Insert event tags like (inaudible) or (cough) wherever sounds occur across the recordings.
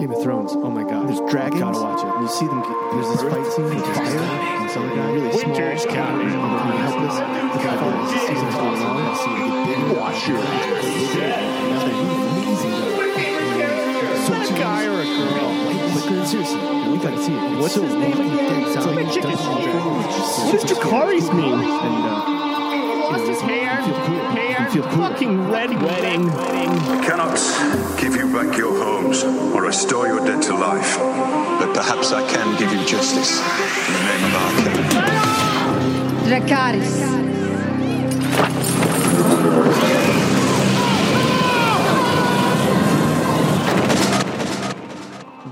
Game of Thrones. Oh my god. There's dragons. Gotta watch it. You see them. There's this fight scene with fire. And some guy really Winter's small. coming. helpless. The guy falls. Season's going on. I see them get bigger. Wash your amazing. a guy or a girl? But seriously, we gotta see it. What's so his name again? It's It's like like he chicken does all stringer. Jakari's name? Uh, And Lost his hair. feel cool. Hair. Cool. Fucking red wedding. cannot give you back your homes or restore your dead to life, but perhaps I can give you justice in the name of our king. Dracarys.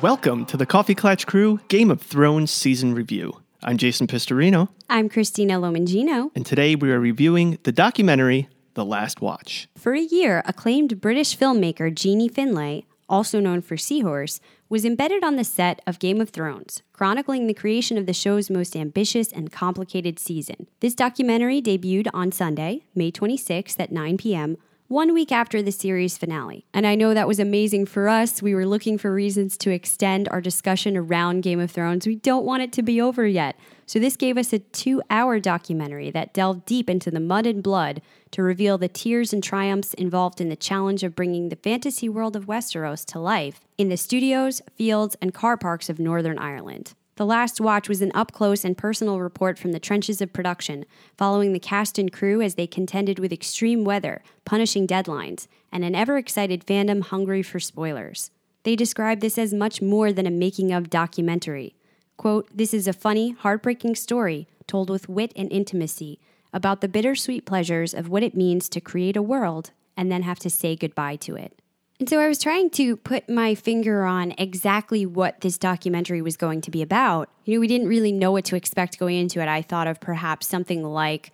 Welcome to the Coffee Clatch Crew Game of Thrones season review. I'm Jason Pistorino, I'm Christina Lomangino. and today we are reviewing the documentary The Last Watch. For a year, acclaimed British filmmaker Jeanie Finlay, also known for Seahorse, was embedded on the set of Game of Thrones, chronicling the creation of the show's most ambitious and complicated season. This documentary debuted on Sunday, May 26th at 9 p.m., one week after the series finale. And I know that was amazing for us. We were looking for reasons to extend our discussion around Game of Thrones. We don't want it to be over yet. So this gave us a two hour documentary that delved deep into the mud and blood to reveal the tears and triumphs involved in the challenge of bringing the fantasy world of Westeros to life in the studios, fields, and car parks of Northern Ireland. The Last Watch was an up close and personal report from the trenches of production, following the cast and crew as they contended with extreme weather, punishing deadlines, and an ever excited fandom hungry for spoilers. They describe this as much more than a making of documentary. Quote, This is a funny, heartbreaking story told with wit and intimacy about the bittersweet pleasures of what it means to create a world and then have to say goodbye to it. And so I was trying to put my finger on exactly what this documentary was going to be about. You know, we didn't really know what to expect going into it. I thought of perhaps something like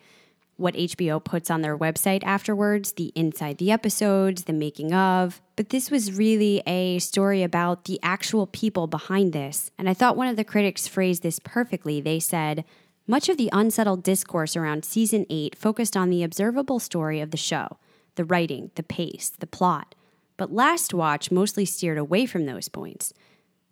what HBO puts on their website afterwards the inside the episodes, the making of. But this was really a story about the actual people behind this. And I thought one of the critics phrased this perfectly. They said, much of the unsettled discourse around season 8 focused on the observable story of the show the writing, the pace, the plot. But Last Watch mostly steered away from those points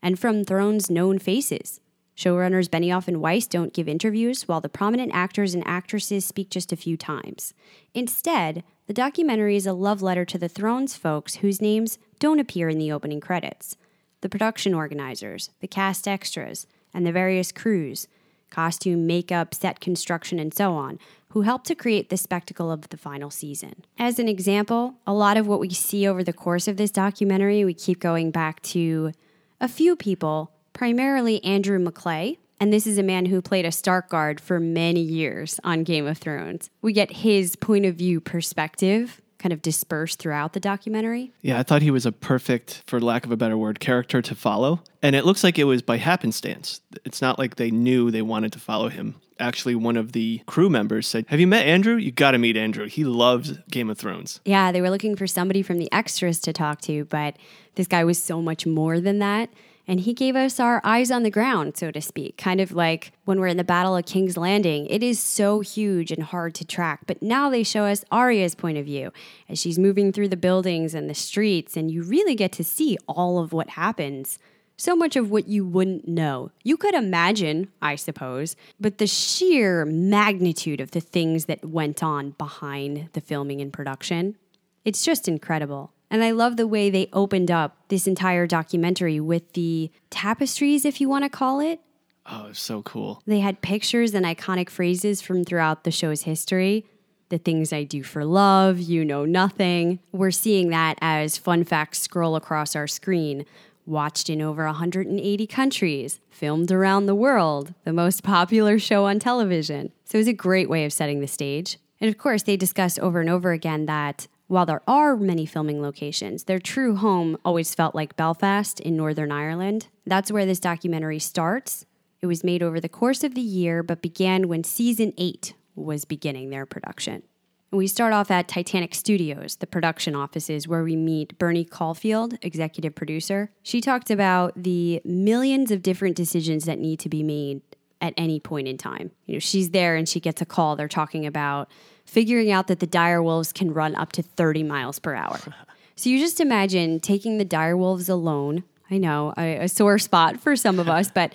and from Throne's known faces. Showrunners Benioff and Weiss don't give interviews, while the prominent actors and actresses speak just a few times. Instead, the documentary is a love letter to the Thrones folks whose names don't appear in the opening credits the production organizers, the cast extras, and the various crews costume, makeup, set construction, and so on who helped to create the spectacle of the final season. As an example, a lot of what we see over the course of this documentary, we keep going back to a few people, primarily Andrew McClay. And this is a man who played a Stark Guard for many years on Game of Thrones. We get his point of view perspective kind of dispersed throughout the documentary. Yeah, I thought he was a perfect, for lack of a better word, character to follow. And it looks like it was by happenstance. It's not like they knew they wanted to follow him. Actually, one of the crew members said, Have you met Andrew? You got to meet Andrew. He loves Game of Thrones. Yeah, they were looking for somebody from the extras to talk to, but this guy was so much more than that. And he gave us our eyes on the ground, so to speak, kind of like when we're in the Battle of King's Landing. It is so huge and hard to track, but now they show us Arya's point of view as she's moving through the buildings and the streets, and you really get to see all of what happens. So much of what you wouldn't know. You could imagine, I suppose, but the sheer magnitude of the things that went on behind the filming and production, it's just incredible. And I love the way they opened up this entire documentary with the tapestries, if you want to call it. Oh, it's so cool. They had pictures and iconic phrases from throughout the show's history. The things I do for love, you know nothing. We're seeing that as fun facts scroll across our screen. Watched in over 180 countries, filmed around the world, the most popular show on television. So it was a great way of setting the stage. And of course, they discussed over and over again that while there are many filming locations, their true home always felt like Belfast in Northern Ireland. That's where this documentary starts. It was made over the course of the year, but began when season eight was beginning their production. And we start off at Titanic Studios, the production offices, where we meet Bernie Caulfield, executive producer. She talked about the millions of different decisions that need to be made at any point in time. You know, she's there and she gets a call. They're talking about figuring out that the dire wolves can run up to 30 miles per hour. (laughs) so you just imagine taking the dire wolves alone. I know, a, a sore spot for some of us, (laughs) but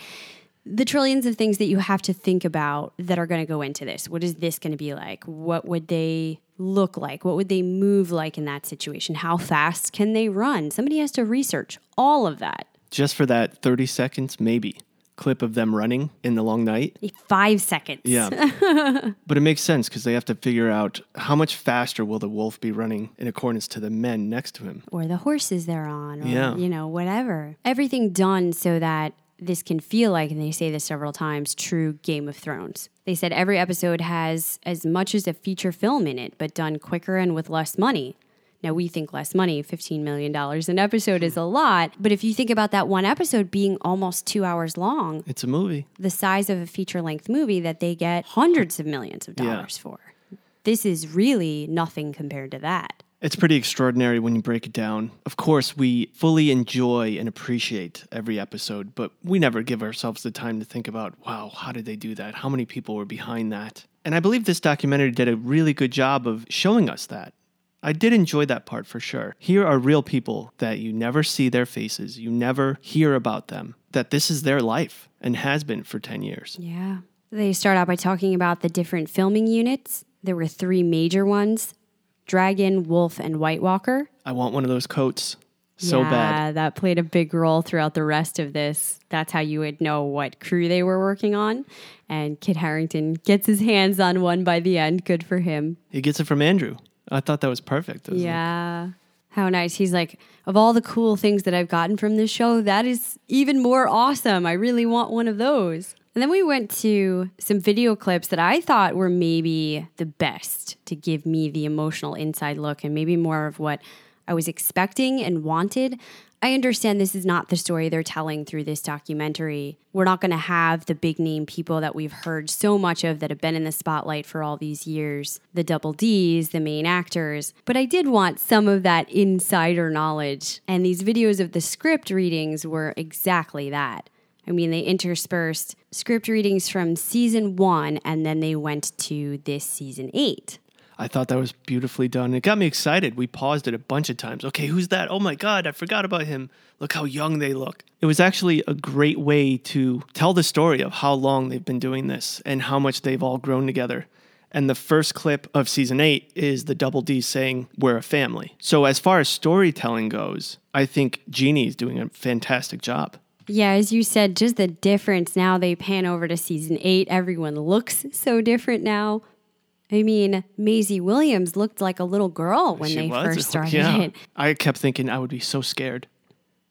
the trillions of things that you have to think about that are going to go into this. What is this going to be like? What would they look like? What would they move like in that situation? How fast can they run? Somebody has to research all of that. Just for that 30 seconds, maybe, clip of them running in the long night. Five seconds. Yeah. (laughs) but it makes sense because they have to figure out how much faster will the wolf be running in accordance to the men next to him. or the horses they're on, or, Yeah. you know, whatever. Everything done so that this can feel like, and they say this several times, true Game of Thrones. They said every episode has as much as a feature film in it, but done quicker and with less money. Now, we think less money, $15 million an episode is a lot. But if you think about that one episode being almost two hours long, It's a movie. the size of a feature length movie that they get hundreds of millions of Yeah. dollars for, this is really nothing compared to that. It's pretty extraordinary when you break it down. Of course, we fully enjoy and appreciate every episode, but we never give ourselves the time to think about, wow, how did they do that? How many people were behind that? And I believe this documentary did a really good job of showing us that. I did enjoy that part for sure. Here are real people that you never see their faces, you never hear about them, that this is their life and has been for 10 years. Yeah. They start out by talking about the different filming units. There were three major ones Dragon, Wolf, and White Walker. I want one of those coats so yeah, bad. Yeah, that played a big role throughout the rest of this. That's how you would know what crew they were working on. And Kit Harington gets his hands on one by the end. Good for him. He gets it from Andrew. I thought that was perfect. Yeah. How nice. He's like, of all the cool things that I've gotten from this show, that is even more awesome. I really want one of those. And then we went to some video clips that I thought were maybe the best to give me the emotional inside look and maybe more of what I was expecting and wanted. I understand this is not the story they're telling through this documentary. We're not going to have the big name people that we've heard so much of that have been in the spotlight for all these years the double D's, the main actors. But I did want some of that insider knowledge. And these videos of the script readings were exactly that. I mean, they interspersed script readings from season one and then they went to this season eight. I thought that was beautifully done. It got me excited. We paused it a bunch of times. Okay, who's that? Oh my God, I forgot about him. Look how young they look. It was actually a great way to tell the story of how long they've been doing this and how much they've all grown together. And the first clip of season eight is the Double D saying, We're a family. So, as far as storytelling goes, I think Jeanie is doing a fantastic job. Yeah, as you said, just the difference now they pan over to season eight. Everyone looks so different now. I mean, Maisie Williams looked like a little girl when She they was. first started Yeah. I kept thinking I would be so scared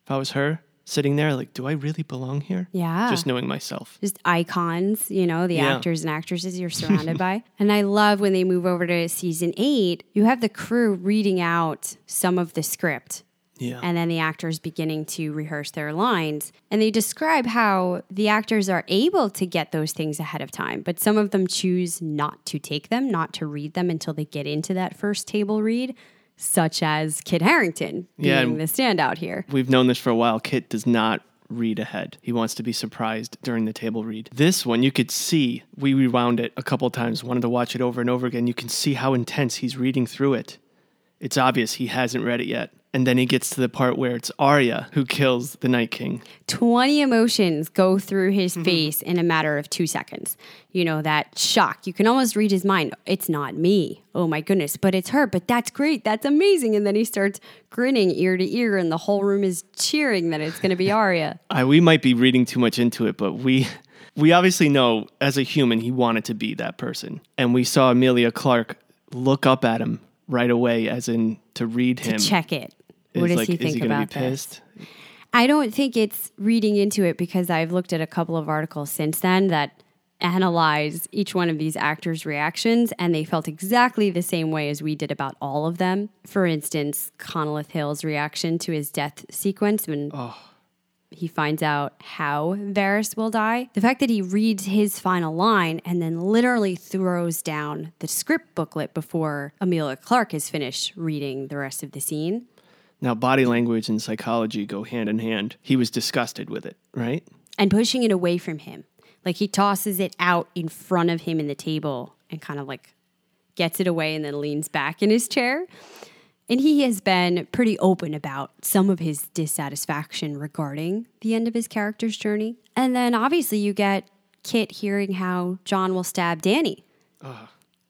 if I was her sitting there, like, do I really belong here? Yeah. Just knowing myself. Just icons, you know, the Yeah. actors and actresses you're (laughs) surrounded by. And I love when they move over to season eight, you have the crew reading out some of the script. Yeah. and then the actors beginning to rehearse their lines. And they describe how the actors are able to get those things ahead of time, but some of them choose not to take them, not to read them until they get into that first table read, such as Kit Harington being Yeah, the and- standout here. We've known this for a while. Kit does not read ahead. He wants to be surprised during the table read. This one, you could see, we rewound it a couple times, wanted to watch it over and over again. You can see how intense he's reading through it. It's obvious he hasn't read it yet. And then he gets to the part where it's Arya who kills the Night King. 20 emotions go through his mm-hmm. face in a matter of two seconds. You know, that shock. You can almost read his mind. It's not me. Oh my goodness, but it's her. But that's great. That's amazing. And then he starts grinning ear to ear, and the whole room is cheering that it's going to be (laughs) Arya. I, we might be reading too much into it, but we (laughs) we obviously know as a human he wanted to be that person. And we saw Emilia Clarke look up at him right away, as in to read him. Check it. What does like, he think he about this? I don't think it's reading into it because I've looked at a couple of articles since then that analyze each one of these actors' reactions, and they felt exactly the same way as we did about all of them. For instance, Conleth Hill's reaction to his death sequence when he finds out how Varys will die. The fact that he reads his final line and then literally throws down the script booklet before Emilia Clarke has finished reading the rest of the scene. Now, body language and psychology go hand in hand. He was disgusted with it, right? and pushing it away from him. Like he tosses it out in front of him in the table and kind of like gets it away and then leans back in his chair. And he has been pretty open about some of his dissatisfaction regarding the end of his character's journey. And then obviously you get Kit hearing how Jon will stab Dany.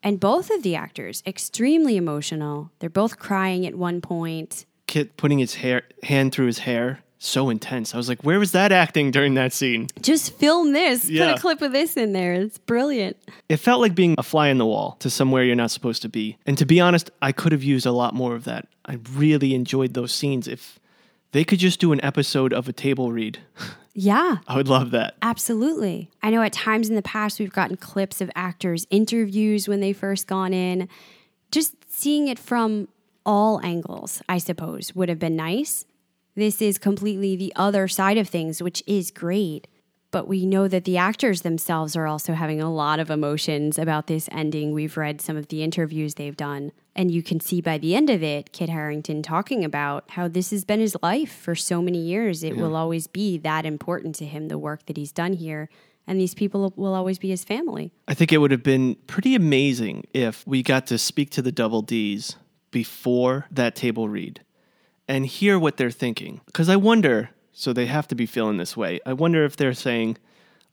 And both of the actors, extremely emotional. They're both crying at one point. Kit putting his hair hand through his hair, so intense. I was like, where was that acting during that scene? Just film this. Yeah. Put a clip of this in there. It's brilliant. It felt like being a fly in the wall to somewhere you're not supposed to be. And to be honest, I could have used a lot more of that. I really enjoyed those scenes. If they could just do an episode of a table read, (laughs) Yeah. I would love that. Absolutely. I know at times in the past we've gotten clips of actors' interviews when they first gone in. Just seeing it from all angles, I suppose, would have been nice. This is completely the other side of things, which is great. But we know that the actors themselves are also having a lot of emotions about this ending. We've read some of the interviews they've done. And you can see by the end of it, Kit Harington talking about how this has been his life for so many years. It will always be that important to him, the work that he's done here. And these people will always be his family. I think it would have been pretty amazing if we got to speak to the double D's before that table read and hear what they're thinking. Because I wonder, so they have to be feeling this way. I wonder if they're saying,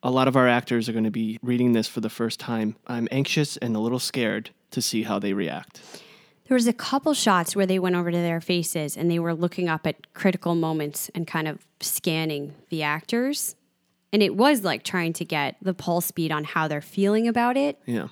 a lot of our actors are going to be reading this for the first time. I'm anxious and a little scared to see how they react. There was a couple shots where they went over to their faces and they were looking up at critical moments and kind of scanning the actors. And it was like trying to get the pulse beat on how they're feeling about it. Yeah.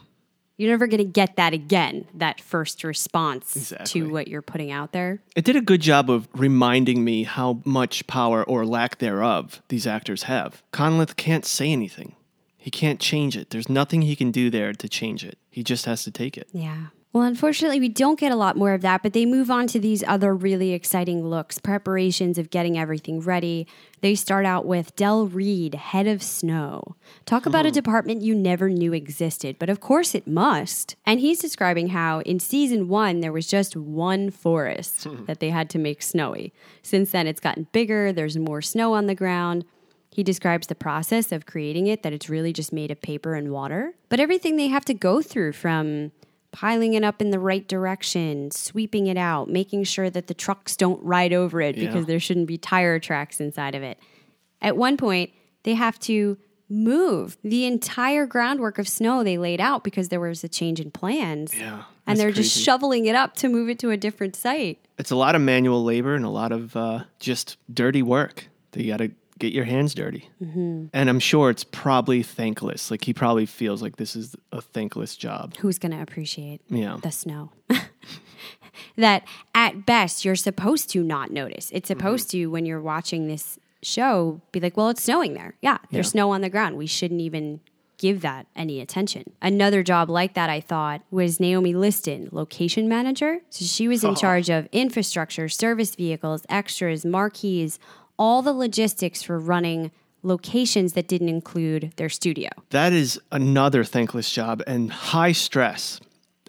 You're never going to get that again, that first response Exactly. to what you're putting out there. It did a good job of reminding me how much power or lack thereof these actors have. Conleth can't say anything. He can't change it. There's nothing he can do there to change it. He just has to take it. Yeah. Well, unfortunately, we don't get a lot more of that, but they move on to these other really exciting looks, preparations of getting everything ready. They start out with Del Reed, head of snow. Talk about a hmm. department you never knew existed, but of course it must. And he's describing how in season one, there was just one forest hmm. that they had to make snowy. Since then, it's gotten bigger, there's more snow on the ground. He describes the process of creating it, that it's really just made of paper and water. But everything they have to go through from piling it up in the right direction, sweeping it out, making sure that the trucks don't ride over it because there shouldn't be tire tracks inside of it. At one point, they have to move the entire groundwork of snow they laid out because there was a change in plans. Yeah. And they're just shoveling it up to move it to a different site. It's a lot of manual labor and a lot of uh, just dirty work. You got to get your hands dirty. Mm-hmm. And I'm sure it's probably thankless. Like he probably feels like this is a thankless job. Who's going to appreciate Yeah. the snow? (laughs) that at best you're supposed to not notice. It's mm-hmm. supposed to, when you're watching this show, be like, well, it's snowing there. Yeah, there's Yeah. snow on the ground. We shouldn't even give that any attention. Another job like that, I thought, was Naomi Liston, location manager. So she was in (laughs) charge of infrastructure, service vehicles, extras, marquees, all the logistics for running locations that didn't include their studio. That is another thankless job and high stress.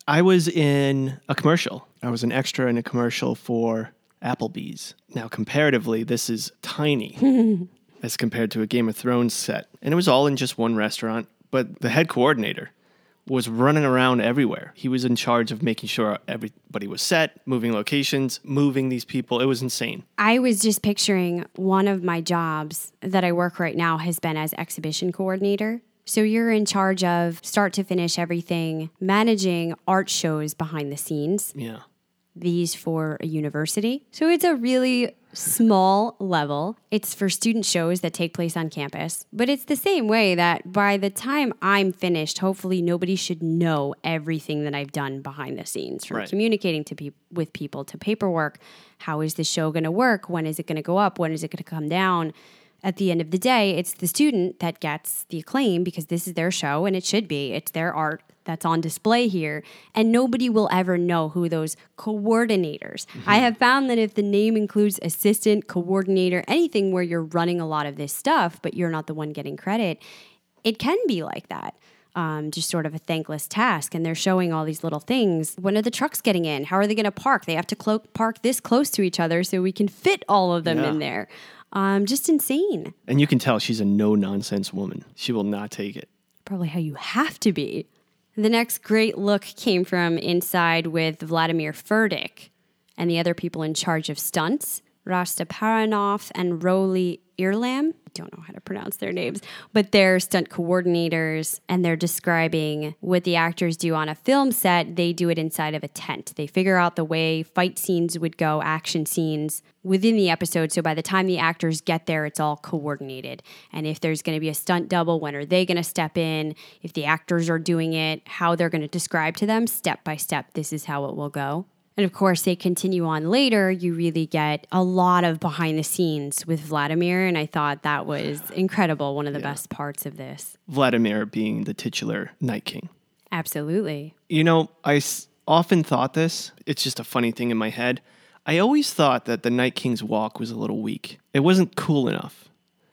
I was in a commercial. I was an extra in a commercial for Applebee's. Now, comparatively, this is tiny (laughs) as compared to a Game of Thrones set. And it was all in just one restaurant. But the head coordinator was running around everywhere. He was in charge of making sure everybody was set, moving locations, moving these people. It was insane. I was just picturing one of my jobs that I work right now has been as exhibition coordinator. So you're in charge of start to finish everything, managing art shows behind the scenes, Yeah. these for a university. So it's a really small level. It's for student shows that take place on campus. But it's the same way that by the time I'm finished, hopefully nobody should know everything that I've done behind the scenes from Right. communicating to peop with people to paperwork. How is the show going to work? When is it going to go up? When is it going to come down? At the end of the day, it's the student that gets the acclaim because this is their show and it should be. It's their art that's on display here. And nobody will ever know who those coordinators. I have found that if the name includes assistant, coordinator, anything where you're running a lot of this stuff, but you're not the one getting credit, it can be like that. Um, just sort of a thankless task. And they're showing all these little things. When are the trucks getting in? How are they going to park? They have to clo- park this close to each other so we can fit all of them Yeah. in there. Um, just insane. And you can tell she's a no nonsense woman. She will not take it. Probably how you have to be. The next great look came from inside with Vladimir Furdik. and the other people in charge of stunts, Rasta Paranov and Rowley Irlam. I don't know how to pronounce their names, but they're stunt coordinators and they're describing what the actors do on a film set. They do it inside of a tent. They figure out the way fight scenes would go, action scenes within the episode. So by the time the actors get there, it's all coordinated. And if there's going to be a stunt double, when are they going to step in? If the actors are doing it, how they're going to describe to them step by step, this is how it will go. And of course, they continue on later. You really get a lot of behind the scenes with Vladimir. And I thought that was incredible. One of the best parts of this. Vladimir being the titular Night King. Absolutely. You know, I s- often thought this. It's just a funny thing in my head. I always thought that the Night King's walk was a little weak. It wasn't cool enough.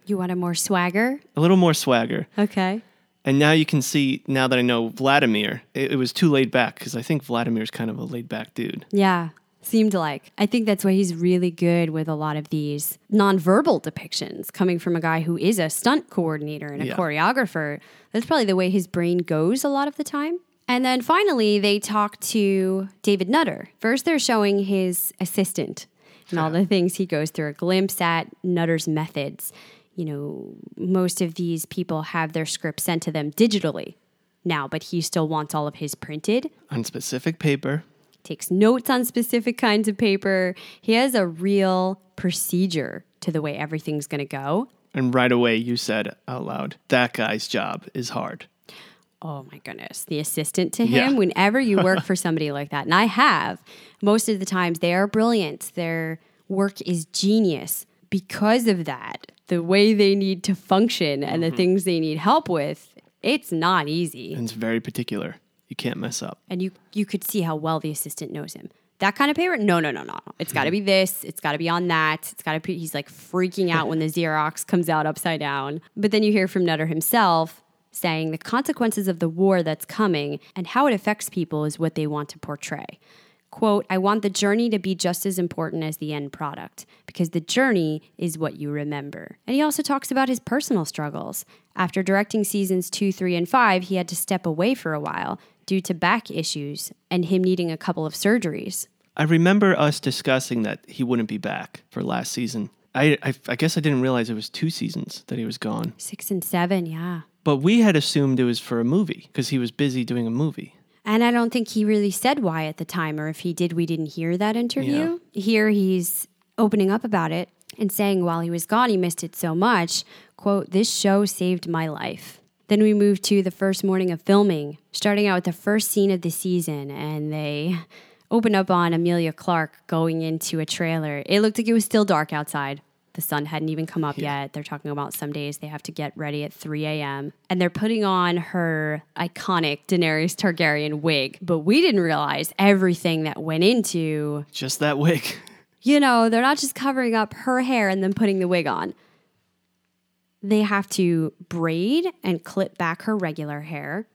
You want a more swagger? A little more swagger. Okay. And now you can see, now that I know Vladimir, it, it was too laid back because I think Vladimir's kind of a laid back dude. Yeah. Seemed like. I think that's why he's really good with a lot of these nonverbal depictions coming from a guy who is a stunt coordinator and a Yeah. choreographer. That's probably the way his brain goes a lot of the time. And then finally, they talk to David Nutter. First, they're showing his assistant and all the things he goes through, a glimpse at Nutter's methods. You know, most of these people have their scripts sent to them digitally now, but he still wants all of his printed On specific paper. takes notes on specific kinds of paper. He has a real procedure to the way everything's going to go. And right away you said out loud, that guy's job is hard. Oh my goodness. The assistant to Yeah. him, whenever you work (laughs) for somebody like that, and I have, most of the times they are brilliant. Their work is genius. Because of that, the way they need to function and the mm-hmm. things they need help with, it's not easy. And it's very particular. You can't mess up. and you you could see how well the assistant knows him. That kind of paper? No, no, no, no. It's got to mm-hmm. be this. It's got to be on that. It's got to be. He's like freaking out when the (laughs) Xerox comes out upside down. But then you hear from Nutter himself saying the consequences of the war that's coming and how it affects people is what they want to portray. Quote, I want the journey to be just as important as the end product because the journey is what you remember. And he also talks about his personal struggles. After directing seasons two, three, and five, he had to step away for a while due to back issues and him needing a couple of surgeries. I remember us discussing that he wouldn't be back for last season. I, I, I guess I didn't realize it was two seasons that he was gone. Six and seven, yeah. But we had assumed it was for a movie because he was busy doing a movie. And I don't think he really said why at the time, or if he did, we didn't hear that interview. Here he's opening up about it and saying while he was gone, he missed it so much. Quote, this show saved my life. Then we moved to the first morning of filming, starting out with the first scene of the season, and they open up on Emilia Clarke going into a trailer. It looked like it was still dark outside. The sun hadn't even come up yet. They're talking about some days they have to get ready at 3 a.m. And they're putting on her iconic Daenerys Targaryen wig. But we didn't realize everything that went into, Just that wig. you know, they're not just covering up her hair and then putting the wig on. They have to braid and clip back her regular hair,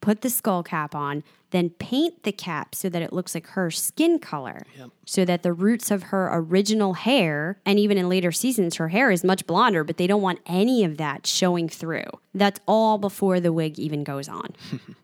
put the skull cap on, then paint the cap so that it looks like her skin color. So that the roots of her original hair, and even in later seasons, her hair is much blonder, but they don't want any of that showing through. That's all before the wig even goes on. (laughs)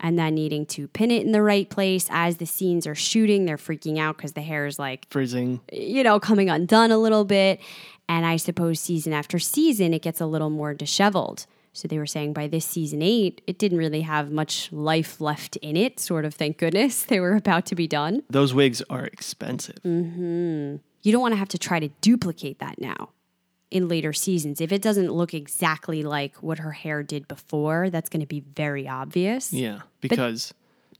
and then needing to pin it in the right place as the scenes are shooting. They're freaking out because the hair is like Frizzing. you know, coming undone a little bit. And I suppose season after season, it gets a little more disheveled. So they were saying by this season eight, it didn't really have much life left in it, sort of, thank goodness. (laughs) They were about to be done. Those wigs are expensive. Mm-hmm. You don't want to have to try to duplicate that now in later seasons. If it doesn't look exactly like what her hair did before, that's going to be very obvious. Yeah, because,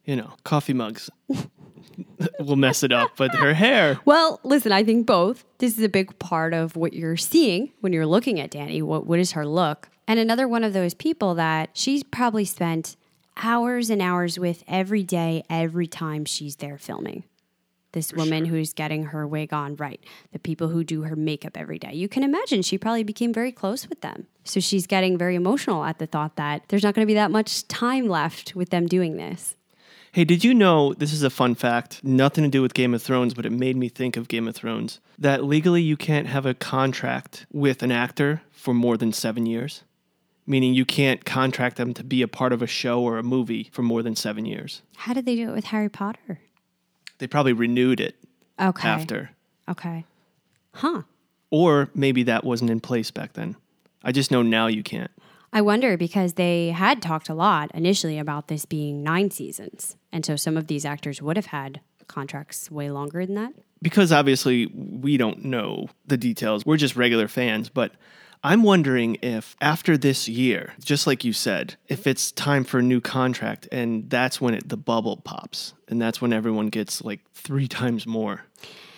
you know, coffee mugs (laughs) will mess it up, but her hair. Well, listen, I think both. This is a big part of what you're seeing when you're looking at Dany. What what is her look? And another one of those people that she's probably spent hours and hours with every day, every time she's there filming. This woman who's getting her wig on right, the people who do her makeup every day. You can imagine she probably became very close with them. So she's getting very emotional at the thought that there's not going to be that much time left with them doing this. Hey, did you know this is a fun fact? Nothing to do with Game of Thrones, but it made me think of Game of Thrones. That legally you can't have a contract with an actor for more than seven years. Meaning you can't contract them to be a part of a show or a movie for more than seven years. How did they do it with Harry Potter? They probably renewed it Okay. after. Okay. Huh. Or maybe that wasn't in place back then. I just know now you can't. I wonder because they had talked a lot initially about this being nine seasons. And so some of these actors would have had contracts way longer than that. Because obviously we don't know the details. We're just regular fans, but I'm wondering if after this year, just like you said, if it's time for a new contract and that's when it, the bubble pops and that's when everyone gets like 3 times more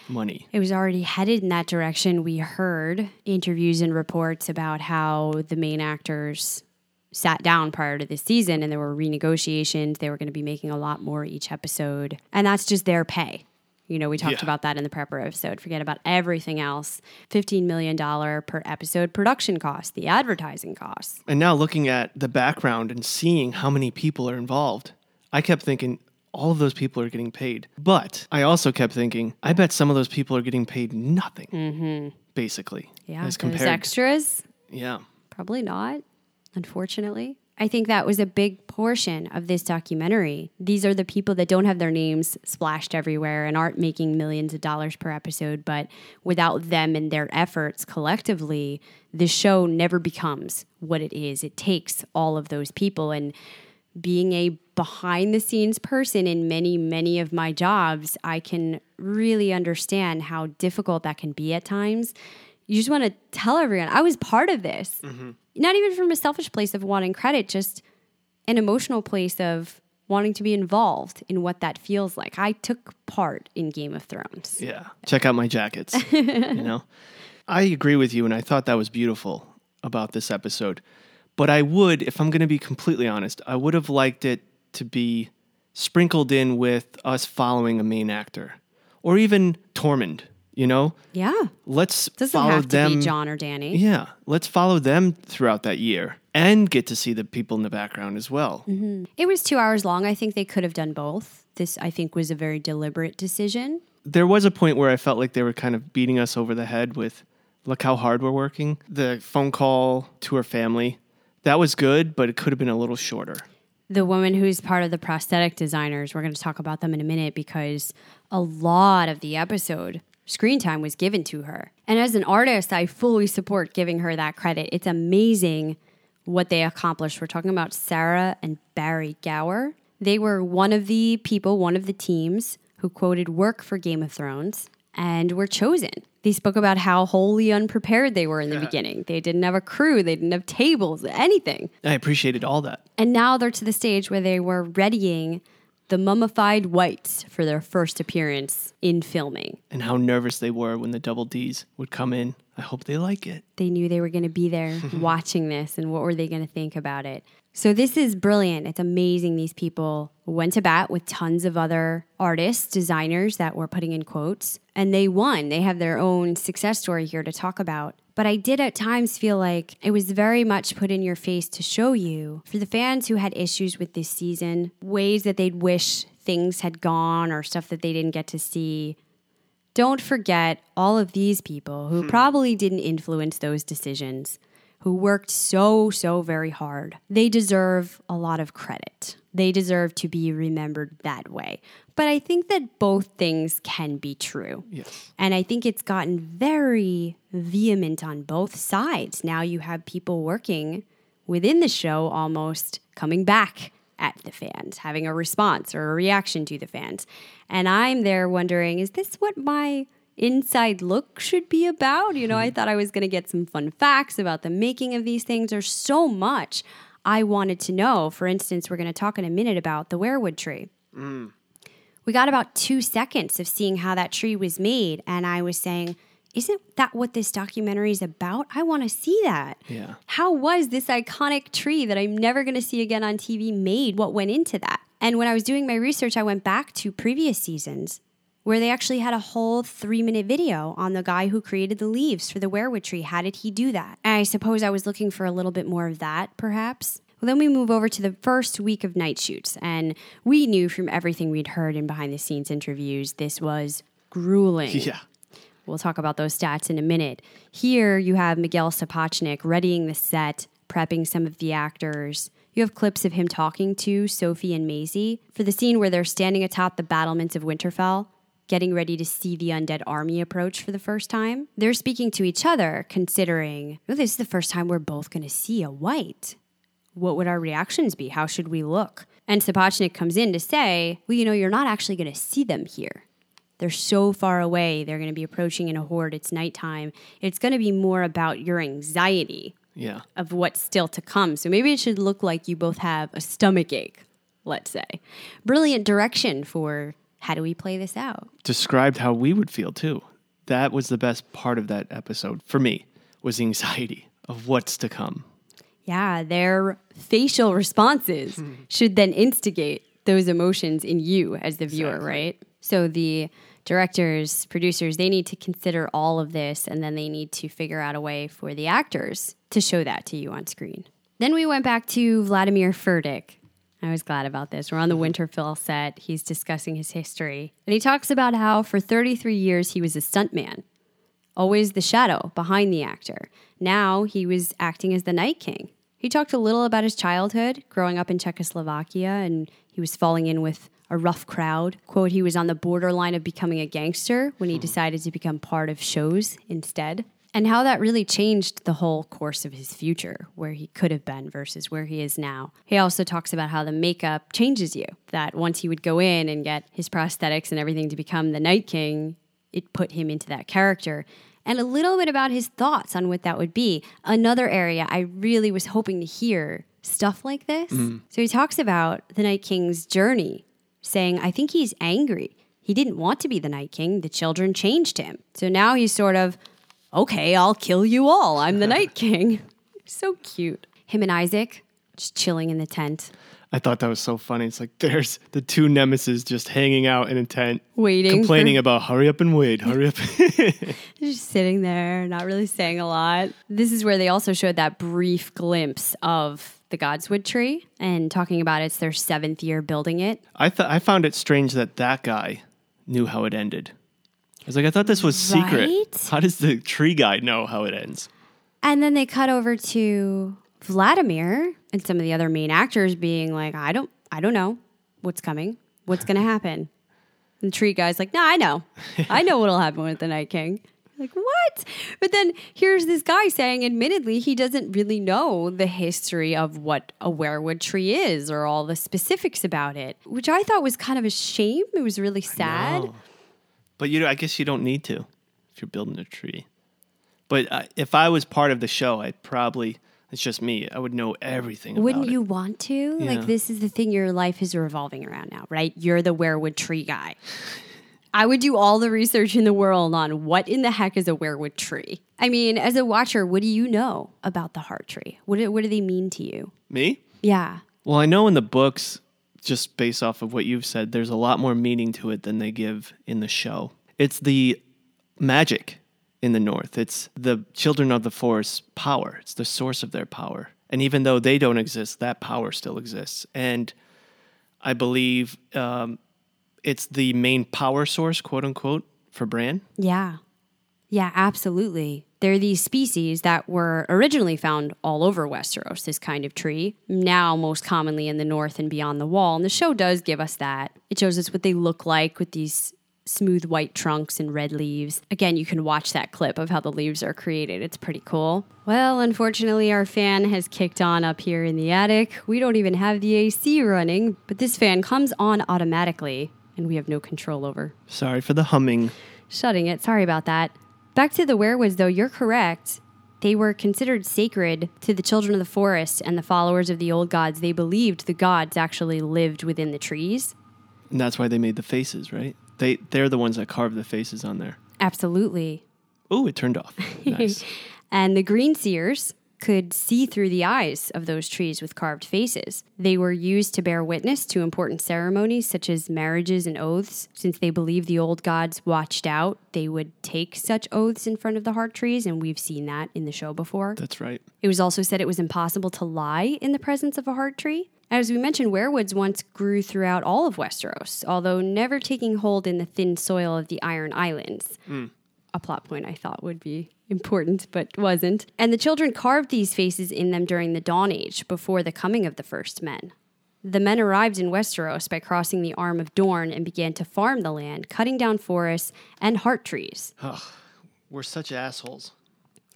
money. It was already headed in that direction. We heard interviews and reports about how the main actors sat down prior to this season and there were renegotiations. They were going to be making a lot more each episode. And that's just their pay. You know, we talked Yeah. about that in the prepper episode. Forget about everything else. $15 million per episode production cost, the advertising costs. And now looking at the background and seeing how many people are involved, I kept thinking all of those people are getting paid. But I also kept thinking, I bet some of those people are getting paid nothing, mm-hmm. basically. Yeah, as those compared. extras, yeah. Probably not, unfortunately. I think that was a big portion of this documentary. These are the people that don't have their names splashed everywhere and aren't making millions of dollars per episode, but without them and their efforts collectively, the show never becomes what it is. It takes all of those people and being a behind the scenes person in many, many of my jobs, I can really understand how difficult that can be at times. You just want to tell everyone, I was part of this. Mm-hmm. Not even from a selfish place of wanting credit, just an emotional place of wanting to be involved in what that feels like. I took part in Game of Thrones. Yeah. Check out my jackets. (laughs) you know? I agree with you, and I thought that was beautiful about this episode. But I would, if I'm going to be completely honest, I would have liked it to be sprinkled in with us following a main actor or even Tormund, you know? Yeah. Let's Doesn't follow have to them. be Jon or Dany. Yeah, let's follow them throughout that year and get to see the people in the background as well. Mm-hmm. It was two hours long. I think they could have done both. This, I think, was a very deliberate decision. There was a point where I felt like they were kind of beating us over the head with look how hard we're working. The phone call to her family, that was good, but it could have been a little shorter. the woman who's part of the prosthetic designers, we're going to talk about them in a minute because a lot of the episode screen time was given to her. And as an artist, I fully support giving her that credit. It's amazing what they accomplished. We're talking about Sarah and Barrie Gower. They were one of the people, one of the teams who quoted work for Game of Thrones and were chosen. They spoke about how wholly unprepared they were in the beginning. They didn't have a crew, they didn't have tables, anything. I appreciated all that. And now they're to the stage where they were readying the mummified whites for their first appearance in filming. And how nervous they were when the double D's would come in. I hope they like it. They knew they were going to be there (laughs) watching this, and what were they going to think about it? So, this is brilliant. It's amazing. These people went to bat with tons of other artists, designers that were putting in quotes, and they won. They have their own success story here to talk about. But I did at times feel like it was very much put in your face to show you, for the fans who had issues with this season, ways that they'd wish things had gone or stuff that they didn't get to see. Don't forget all of these people who hmm. probably didn't influence those decisions, who worked so, so very hard. They deserve a lot of credit. They deserve to be remembered that way. But I think that both things can be true. Yes. And I think it's gotten very vehement on both sides. Now you have people working within the show almost coming back at the fans, having a response or a reaction to the fans. And I'm there wondering, is this what my inside look should be about? You know, I (laughs) thought I was going to get some fun facts about the making of these things. There's so much I wanted to know. For instance, we're going to talk in a minute about the weirwood tree mm. We got about two seconds of seeing how that tree was made. And I was saying, isn't that what this documentary is about? I want to see that. Yeah. How was this iconic tree that I'm never going to see again on TV made? What went into that? And when I was doing my research, I went back to previous seasons where they actually had a whole three minute video on the guy who created the leaves for the weirwood tree. How did he do that? And I suppose I was looking for a little bit more of that, perhaps. Well, then we move over to the first week of night shoots, and we knew from everything we'd heard in behind the scenes interviews this was grueling. Yeah. We'll talk about those stats in a minute. Here you have Miguel Sapochnik readying the set, prepping some of the actors. You have clips of him talking to Sophie and Maisie for the scene where they're standing atop the battlements of Winterfell. getting ready to see the undead army approach for the first time. They're speaking to each other, considering, oh, this is the first time we're both going to see a white. What would our reactions be? How should we look? And Sapochnik comes in to say, well, you know, you're not actually going to see them here. They're so far away. They're going to be approaching in a horde. It's nighttime. It's going to be more about your anxiety Yeah. of what's still to come. So maybe it should look like you both have a stomach ache, let's say. Brilliant direction for how do we play this out? Described how we would feel too. That was the best part of that episode for me was the anxiety of what's to come. Yeah, their facial responses hmm. should then instigate those emotions in you as the viewer, Exactly. right? So the directors, producers, they need to consider all of this and then they need to figure out a way for the actors to show that to you on screen. Then we went back to Vladimir Furdik. I was glad about this. We're on the mm-hmm. Winterfell set. He's discussing his history. And he talks about how for 33 years he was a stuntman always the shadow behind the actor. Now he was acting as the Night King. He talked a little about his childhood, growing up in Czechoslovakia, and he was falling in with a rough crowd. Quote, he was on the borderline of becoming a gangster when he hmm. decided to become part of shows instead. And how that really changed the whole course of his future, where he could have been versus where he is now. He also talks about how the makeup changes you, that once he would go in and get his prosthetics and everything to become the Night King, it put him into that character and a little bit about his thoughts on what that would be. Another area I really was hoping to hear stuff like this. Mm-hmm. So he talks about the Night King's journey, saying, I think he's angry. He didn't want to be the Night King. The children changed him. So now he's sort of, okay, I'll kill you all. I'm the (laughs) Night King. So cute. Him and Isaac just chilling in the tent, I thought that was so funny. It's like there's the two nemesis just hanging out in a tent, waiting. complaining for- about hurry up and wait, hurry up. (laughs) (laughs) just sitting there, not really saying a lot. This is where they also showed that brief glimpse of the Godswood tree and talking about it's their seventh year building it. I thought I found it strange that that guy knew how it ended. I was like, I thought this was secret. Right? How does the tree guy know how it ends? And then they cut over to Vladimir and some of the other main actors being like, I don't I don't know what's coming. What's gonna happen? And the tree guy's like, No, I know. (laughs) I know what'll happen with the Night King. Like, what? But then here's this guy saying, admittedly, he doesn't really know the history of what a weirwood tree is or all the specifics about it, which I thought was kind of a shame. It was really sad. But you, know, I guess you don't need to if you're building a tree. But uh, if I was part of the show, I'd probably. It's just me. I would know everything. Wouldn't you It. want to? Yeah. Like, this is the thing your life is revolving around now, right? You're the weirwood tree guy. I would do all the research in the world on what in the heck is a weirwood tree. I mean, as a watcher, what do you know about the heart tree? What do, what do they mean to you? Me? Yeah. Well, I know in the books, just based off of what you've said, there's a lot more meaning to it than they give in the show. It's the magic in the North. It's the children of the forest's power. It's the source of their power. And even though they don't exist, that power still exists. And I believe um, it's the main power source, quote unquote, for Bran. Yeah. Yeah, absolutely. They're these species that were originally found all over Westeros, this kind of tree, now most commonly in the north and beyond the wall. And the show does give us that. It shows us what they look like with these smooth white trunks and red leaves. Again, you can watch that clip of how the leaves are created. It's pretty cool. Well, unfortunately, our fan has kicked on up here in the attic. We don't even have the AC running, but this fan comes on automatically and we have no control over Sorry for the humming. shutting it. Sorry about that. Back to the weirwoods, though, you're correct. They were considered sacred to the children of the forest and the followers of the old gods. They believed the gods actually lived within the trees. And that's why they made the faces, right? They, they're the ones that carved the faces on there. Absolutely. Oh, it turned off. (laughs) Nice. And the green seers could see through the eyes of those trees with carved faces. They were used to bear witness to important ceremonies such as marriages and oaths. Since they believed the old gods watched out, they would take such oaths in front of the heart trees, and we've seen that in the show before. That's right. It was also said it was impossible to lie in the presence of a heart tree. As we mentioned, weirwoods once grew throughout all of Westeros, although never taking hold in the thin soil of the Iron Islands. Hmm. A plot point I thought would be important, but wasn't. And the children carved these faces in them during the Dawn Age, before the coming of the first men. The men arrived in Westeros by crossing the Arm of Dorne and began to farm the land, cutting down forests and heart trees. Ugh, We're such assholes.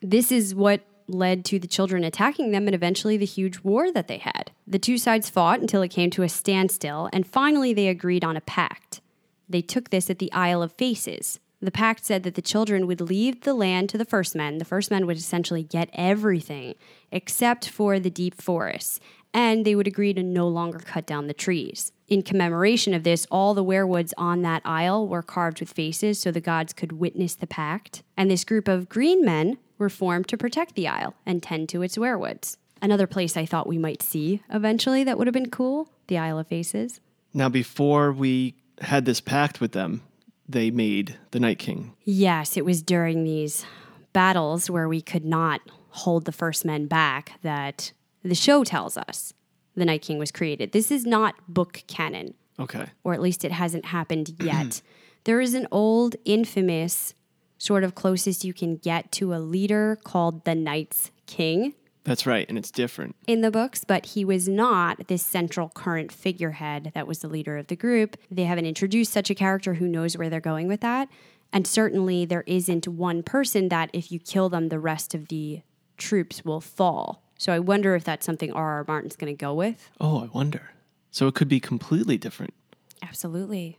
This is what led to the children attacking them and eventually the huge war that they had. The two sides fought until it came to a standstill, and finally they agreed on a pact. They took this at the Isle of Faces. The pact said that the children would leave the land to the first men. The first men would essentially get everything except for the deep forests, and they would agree to no longer cut down the trees. In commemoration of this, all the weirwoods on that isle were carved with faces so the gods could witness the pact. And this group of green men were formed to protect the isle and tend to its weirwoods. Another place I thought we might see eventually that would have been cool the Isle of Faces. Now, before we had this pact with them, they made the Night King. Yes, it was during these battles where we could not hold the first men back that the show tells us the Night King was created. This is not book canon, Okay. or at least it hasn't happened (clears throat) yet. there is an old, infamous, sort of closest you can get to a leader called the Night's King That's right. And it's different. in the books, but he was not this central current figurehead that was the leader of the group. They haven't introduced such a character who knows where they're going with that. And certainly there isn't one person that if you kill them, the rest of the troops will fall. So I wonder if that's something R.R. Martin's going to go with. Oh, I wonder. So it could be completely different. Absolutely.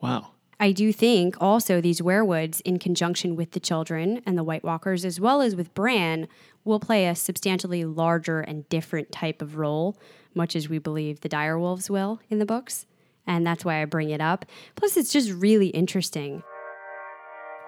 Wow. I do think also these weirwoods, in conjunction with the children and the White Walkers, as well as with Bran, will play a substantially larger and different type of role, much as we believe the direwolves will in the books. And that's why I bring it up. Plus, it's just really interesting.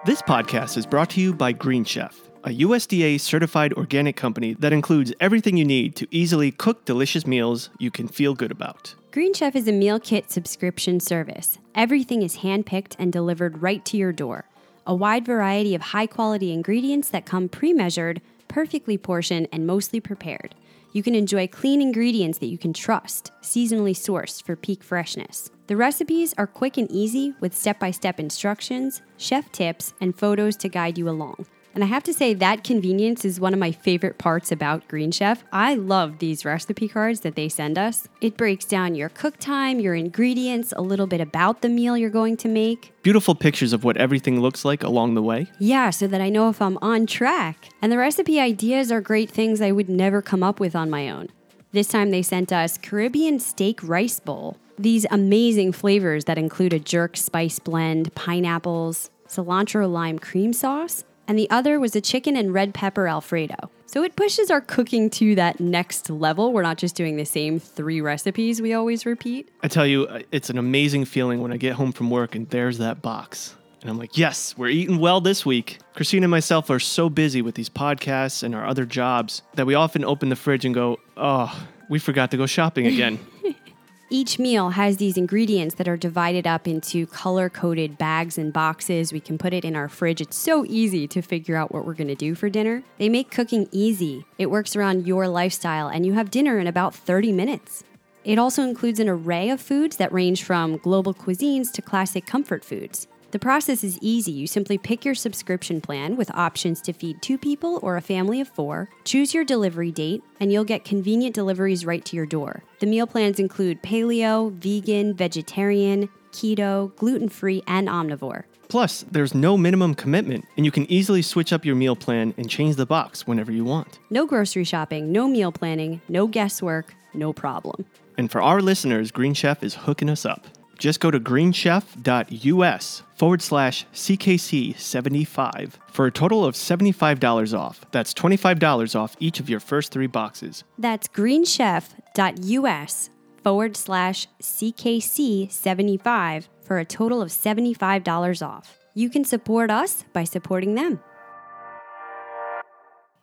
This podcast is brought to you by Green Chef, a USDA certified organic company that includes everything you need to easily cook delicious meals you can feel good about. Green Chef is a meal kit subscription service. Everything is handpicked and delivered right to your door. A wide variety of high quality ingredients that come pre measured, perfectly portioned, and mostly prepared. You can enjoy clean ingredients that you can trust, seasonally sourced for peak freshness. The recipes are quick and easy with step by step instructions, chef tips, and photos to guide you along. And I have to say, that convenience is one of my favorite parts about Green Chef. I love these recipe cards that they send us. It breaks down your cook time, your ingredients, a little bit about the meal you're going to make. Beautiful pictures of what everything looks like along the way. Yeah, so that I know if I'm on track. And the recipe ideas are great things I would never come up with on my own. This time they sent us Caribbean steak rice bowl. These amazing flavors that include a jerk spice blend, pineapples, cilantro lime cream sauce, and the other was a chicken and red pepper alfredo. So it pushes our cooking to that next level. We're not just doing the same three recipes we always repeat. I tell you, uh, it's an amazing feeling when I get home from work and there's that box. And I'm like, yes, we're eating well this week. Christine and myself are so busy with these podcasts and our other jobs that we often open the fridge and go, oh, we forgot to go shopping again. (laughs) Each meal has these ingredients that are divided up into color coded bags and boxes. We can put it in our fridge. It's so easy to figure out what we're going to do for dinner. They make cooking easy, it works around your lifestyle, and you have dinner in about 30 minutes. It also includes an array of foods that range from global cuisines to classic comfort foods. The process is easy. You simply pick your subscription plan with options to feed two people or a family of four, choose your delivery date, and you'll get convenient deliveries right to your door. The meal plans include paleo, vegan, vegetarian, keto, gluten free, and omnivore. Plus, there's no minimum commitment, and you can easily switch up your meal plan and change the box whenever you want. No grocery shopping, no meal planning, no guesswork, no problem. And for our listeners, Green Chef is hooking us up. Just go to greenchef.us forward slash CKC75 for a total of $75 off. That's $25 off each of your first three boxes. That's greenchef.us forward slash CKC75 for a total of $75 off. You can support us by supporting them.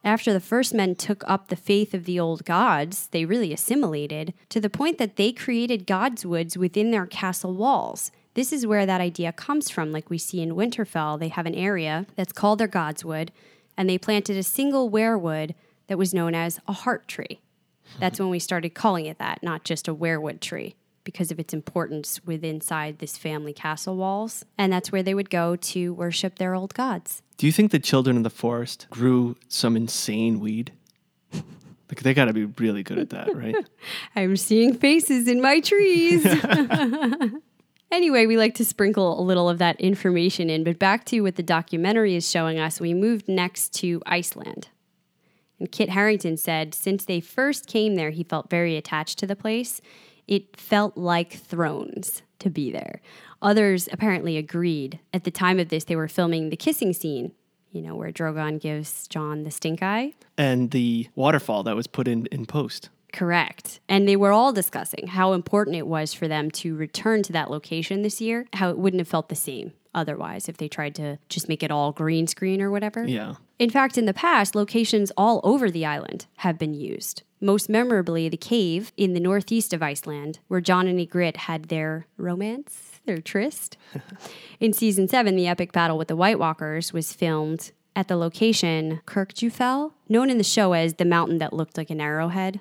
After the first men took up the faith of the old gods, they really assimilated to the point that they created gods' woods within their castle walls. This is where that idea comes from. Like we see in Winterfell, they have an area that's called their gods' wood, and they planted a single weirwood that was known as a heart tree. That's when we started calling it that, not just a weirwood tree, because of its importance within inside this family castle walls. And that's where they would go to worship their old gods. Do you think the children of the forest grew some insane weed? (laughs) Like they got to be really good at that, right? (laughs) I'm seeing faces in my trees. (laughs) anyway, we like to sprinkle a little of that information in, but back to what the documentary is showing us, we moved next to Iceland. And Kit Harington said since they first came there, he felt very attached to the place. It felt like thrones to be there. Others apparently agreed. At the time of this, they were filming the kissing scene, you know, where Drogon gives Jon the stink eye. and the waterfall that was put in in post. Correct. And they were all discussing how important it was for them to return to that location this year, how it wouldn't have felt the same otherwise if they tried to just make it all green screen or whatever. Yeah. In fact, in the past, locations all over the island have been used. Most memorably, the cave in the northeast of Iceland, where Jon and Ygritte had their romance, their tryst. (laughs) in season seven, the epic battle with the White Walkers was filmed at the location Kirkjufell, known in the show as the mountain that looked like an arrowhead.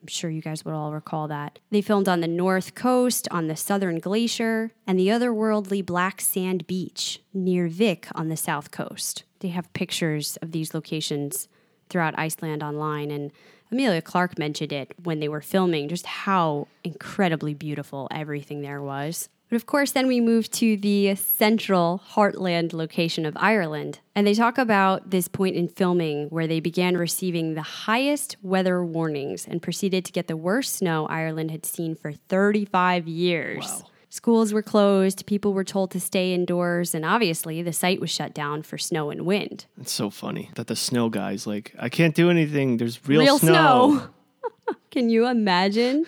I'm sure you guys would all recall that. They filmed on the north coast, on the southern glacier, and the otherworldly black sand beach near Vik on the south coast. They have pictures of these locations throughout Iceland online, and Emilia Clarke mentioned it when they were filming, just how incredibly beautiful everything there was. But of course, then we move to the central heartland location of Ireland. And they talk about this point in filming where they began receiving the highest weather warnings and proceeded to get the worst snow Ireland had seen for 35 years. Schools were closed, people were told to stay indoors, and obviously the site was shut down for snow and wind. It's so funny that the snow guy's like, I can't do anything. There's real, Real snow. snow. (laughs) (laughs) Can you imagine?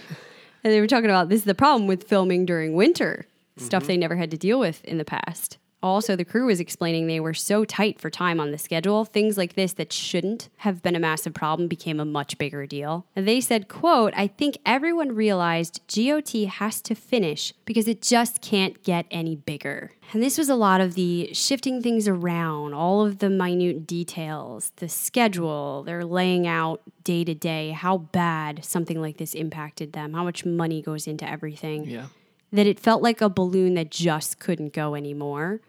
And they were talking about this is the problem with filming during winter, stuff mm-hmm. they never had to deal with in the past. Also, the crew was explaining they were so tight for time on the schedule, things like this that shouldn't have been a massive problem became a much bigger deal. They said, quote, I think everyone realized GOT has to finish because it just can't get any bigger. And this was a lot of the shifting things around, all of the minute details, the schedule, they're laying out day to day how bad something like this impacted them, how much money goes into everything Yeah. that it felt like a balloon that just couldn't go anymore.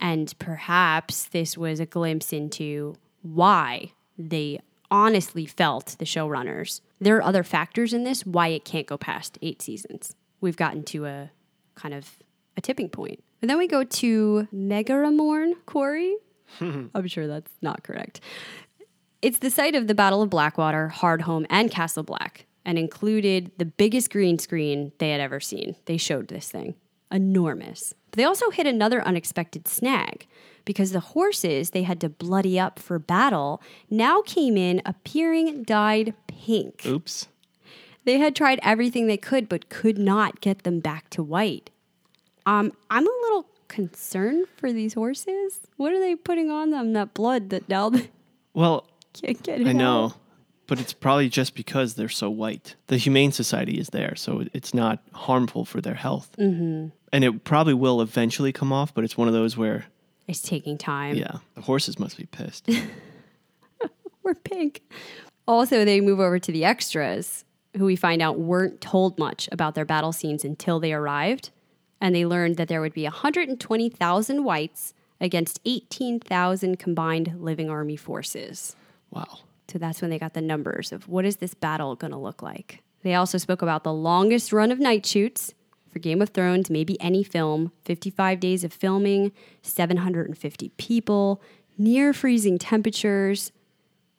And perhaps this was a glimpse into why they honestly felt the showrunners. There are other factors in this why it can't go past eight seasons. We've gotten to a kind of a tipping point. And then we go to Magheramorne Quarry. (laughs) I'm sure that's not correct. It's the site of the Battle of Blackwater, Hardhome, and Castle Black, and included the biggest green screen they had ever seen. They showed this thing. Enormous. But they also hit another unexpected snag because the horses they had to bloody up for battle now came in appearing dyed pink. Oops. They had tried everything they could but could not get them back to white. Um, I'm a little concerned for these horses. What are they putting on them? That blood that now they Well, (laughs) can't get it I know, out? But it's probably just because they're so white. The Humane Society is there, so it's not harmful for their health. Mm-hmm. And it probably will eventually come off, but it's one of those where, It's taking time. yeah, the horses must be pissed. (laughs) We're pink. Also, they move over to the extras, who we find out weren't told much about their battle scenes until they arrived. And they learned that there would be 120,000 whites against 18,000 combined living army forces. wow. So that's when they got the numbers of what is this battle going to look like. They also spoke about the longest run of night shoots for Game of Thrones, maybe any film, 55 days of filming, 750 people, near freezing temperatures.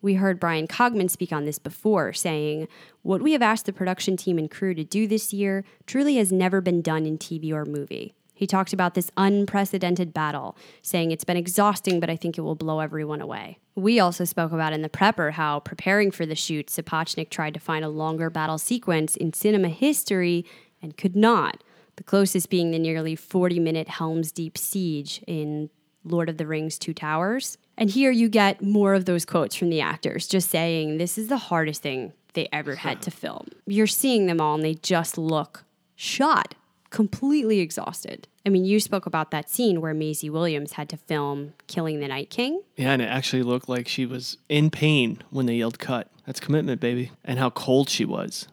We heard Bryan Cogman speak on this before, saying, What we have asked the production team and crew to do this year truly has never been done in TV or movie. He talked about this unprecedented battle, saying it's been exhausting, but I think it will blow everyone away. We also spoke about in the prepper how preparing for the shoot, Sapochnik tried to find a longer battle sequence in cinema history and could not. The closest being the nearly 40 minute Helm's Deep siege in Lord of the Rings Two Towers. And here you get more of those quotes from the actors just saying, This is the hardest thing they ever had to film. You're seeing them all and they just look shot, completely exhausted. I mean, you spoke about that scene where Maisie Williams had to film Killing the Night King. Yeah, and it actually looked like she was in pain when they yelled cut. That's commitment, baby. And how cold she was.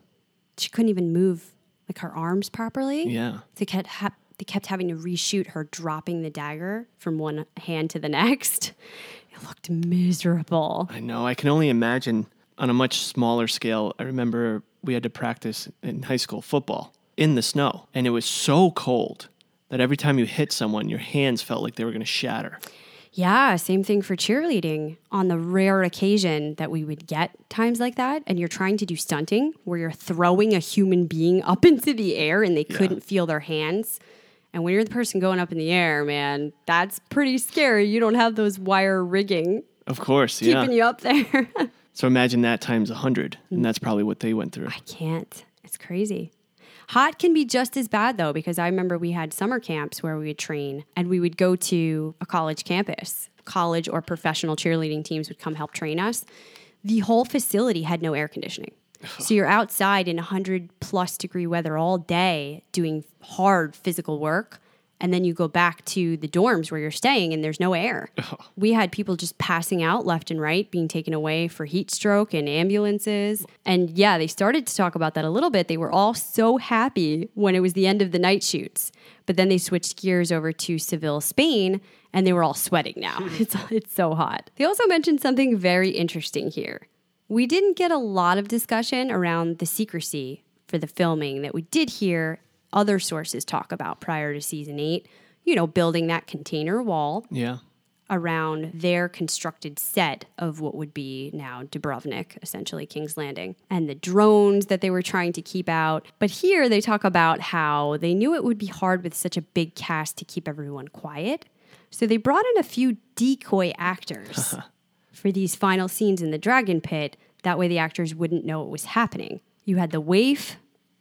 She couldn't even move like her arms properly. Yeah. They kept ha- they kept having to reshoot her dropping the dagger from one hand to the next. It looked miserable. I know. I can only imagine On a much smaller scale, I remember we had to practice in high school football in the snow, and it was so cold that every time you hit someone, your hands felt like they were going to shatter. Yeah, same thing for cheerleading. On the rare occasion that we would get times like that, and you're trying to do stunting where you're throwing a human being up (laughs) into the air and they couldn't feel their hands. And when you're the person going up in the air, man, that's pretty scary. You don't have those wire rigging Of course, yeah. keeping you up there. (laughs) So imagine that times 100, and that's probably what they went through. I can't. It's crazy. Hot can be just as bad though, because I remember we had summer camps where we would train and we would go to a college campus. College or professional cheerleading teams would come help train us. The whole facility had no air conditioning. (sighs) So you're outside in 100 plus degree weather all day doing hard physical work. And then you go back to the dorms where you're staying and there's no air. (laughs) Oh. We had people just passing out left and right, being taken away for heat stroke and ambulances. And yeah, they started to talk about that a little bit. They were all so happy when it was the end of the night shoots. But then they switched gears over to Seville, Spain, and they were all sweating now. (laughs) it's, it's so hot. They also mentioned something very interesting here. We didn't get a lot of discussion around the secrecy for the filming that we did hear other sources talk about prior to season eight. You know, building that container wall Yeah. around their constructed set of what would be now Dubrovnik, essentially King's Landing, and the drones that they were trying to keep out. But here they talk about how they knew it would be hard with such a big cast to keep everyone quiet. So they brought in a few decoy actors (laughs) for these final scenes in the dragon pit. That way the actors wouldn't know what was happening. You had the waif,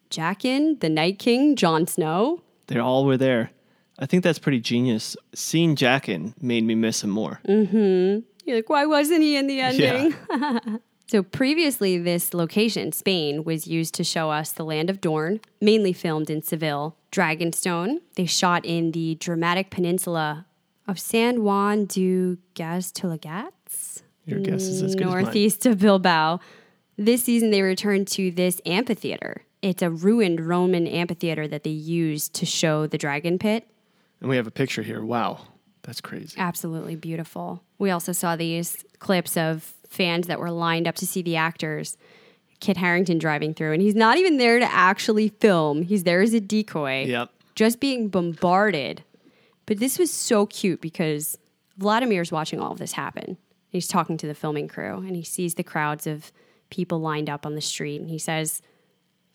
Jaqen, the Night King, Jon Snow, They all were there. I think that's pretty genius. Seeing Jaqen made me miss him more. Mm-hmm. You're like, why wasn't he in the ending? (laughs) (laughs) so previously, this location, Spain, was used to show us the land of Dorne, mainly filmed in Seville. Dragonstone, they shot in the dramatic peninsula of San Juan de Gaztelugatxe, Your guess is as good as mine. northeast of Bilbao. This season, they returned to this amphitheater. It's a ruined Roman amphitheater that they used to show the dragon pit. And we have a picture here. Wow. That's crazy. Absolutely beautiful. We also saw these clips of fans that were lined up to see the actors. Kit Harington driving through, and he's not even there to actually film. He's there as a decoy, Yep. just being bombarded. But this was so cute because Vladimir's watching all of this happen. He's talking to the filming crew, and he sees the crowds of people lined up on the street, and he says,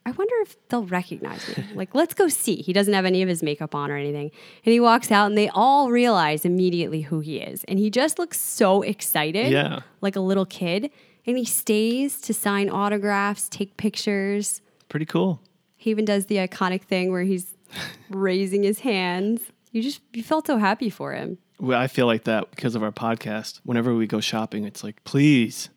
I wonder if they'll recognize me. Like, let's go see. He doesn't have any of his makeup on or anything. And he walks out, and they all realize immediately who he is. And he just looks so excited, Yeah. like a little kid. And he stays to sign autographs, take pictures. Pretty cool. He even does the iconic thing where he's (laughs) raising his hands. You just you felt so happy for him. Well, I feel like that because of our podcast. Whenever we go shopping, it's like, please,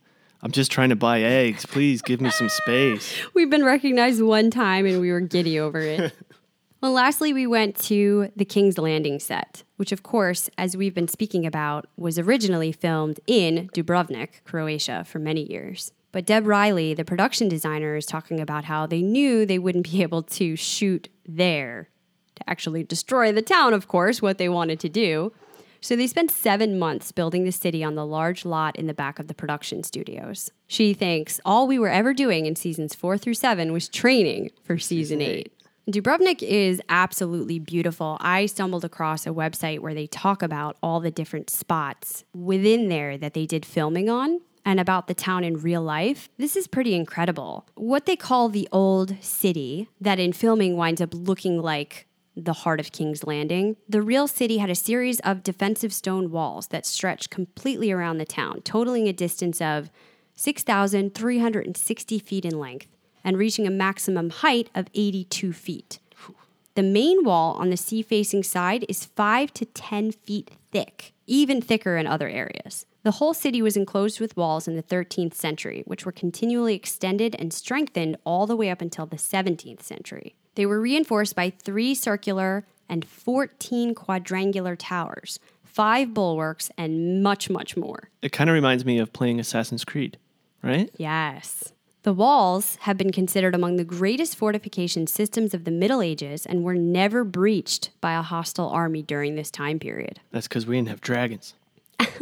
I'm just trying to buy eggs. Please give me some space. (laughs) We've been recognized one time and we were giddy over it. (laughs) well, lastly, we went to the King's Landing set, which, of course, as we've been speaking about, was originally filmed in Dubrovnik, Croatia, for many years. But Deb Riley, the production designer, is talking about how they knew they wouldn't be (laughs) able to shoot there to actually destroy the town, of course, what they wanted to do. So they spent seven months building the city on the large lot in the back of the production studios. She thinks all we were ever doing in seasons four through seven was training for season, eight. Dubrovnik is absolutely beautiful. I stumbled across a website where they talk about all the different spots within there that they did filming on and about the town in real life. This is pretty incredible. What they call the old city, that in filming winds up looking like the heart of King's Landing, the real city had a series of defensive stone walls that stretched completely around the town, totaling a distance of 6,360 feet in length and reaching a maximum height of 82 feet. The main wall on the sea facing side is 5 to 10 feet thick, even thicker in other areas. The whole city was enclosed with walls in the 13th century, which were continually extended and strengthened all the way up until the 17th century. They were reinforced by three circular and 14 quadrangular towers, five bulwarks, and much, much more. It kind of reminds me of playing Assassin's Creed, right? Yes. The walls have been considered among the greatest fortification systems of the Middle Ages and were never breached by a hostile army during this time period. That's because we didn't have dragons. (laughs)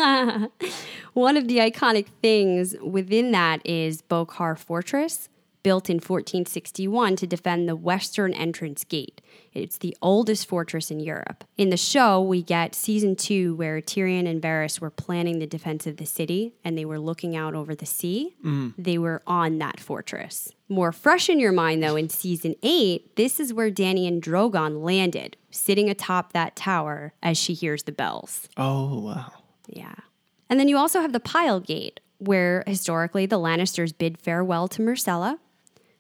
One of the iconic things within that is Bokar Fortress, built in 1461 to defend the western entrance gate. It's the oldest fortress in Europe. In the show, we get season two where Tyrion and Varys were planning the defense of the city and they were looking out over the sea. Mm-hmm. They were on that fortress. More fresh in your mind, though, in season eight, this is where Dany and Drogon landed, sitting atop that tower as she hears the bells. Oh, wow. Yeah. And then you also have the Pile Gate, where historically the Lannisters bid farewell to Myrcella.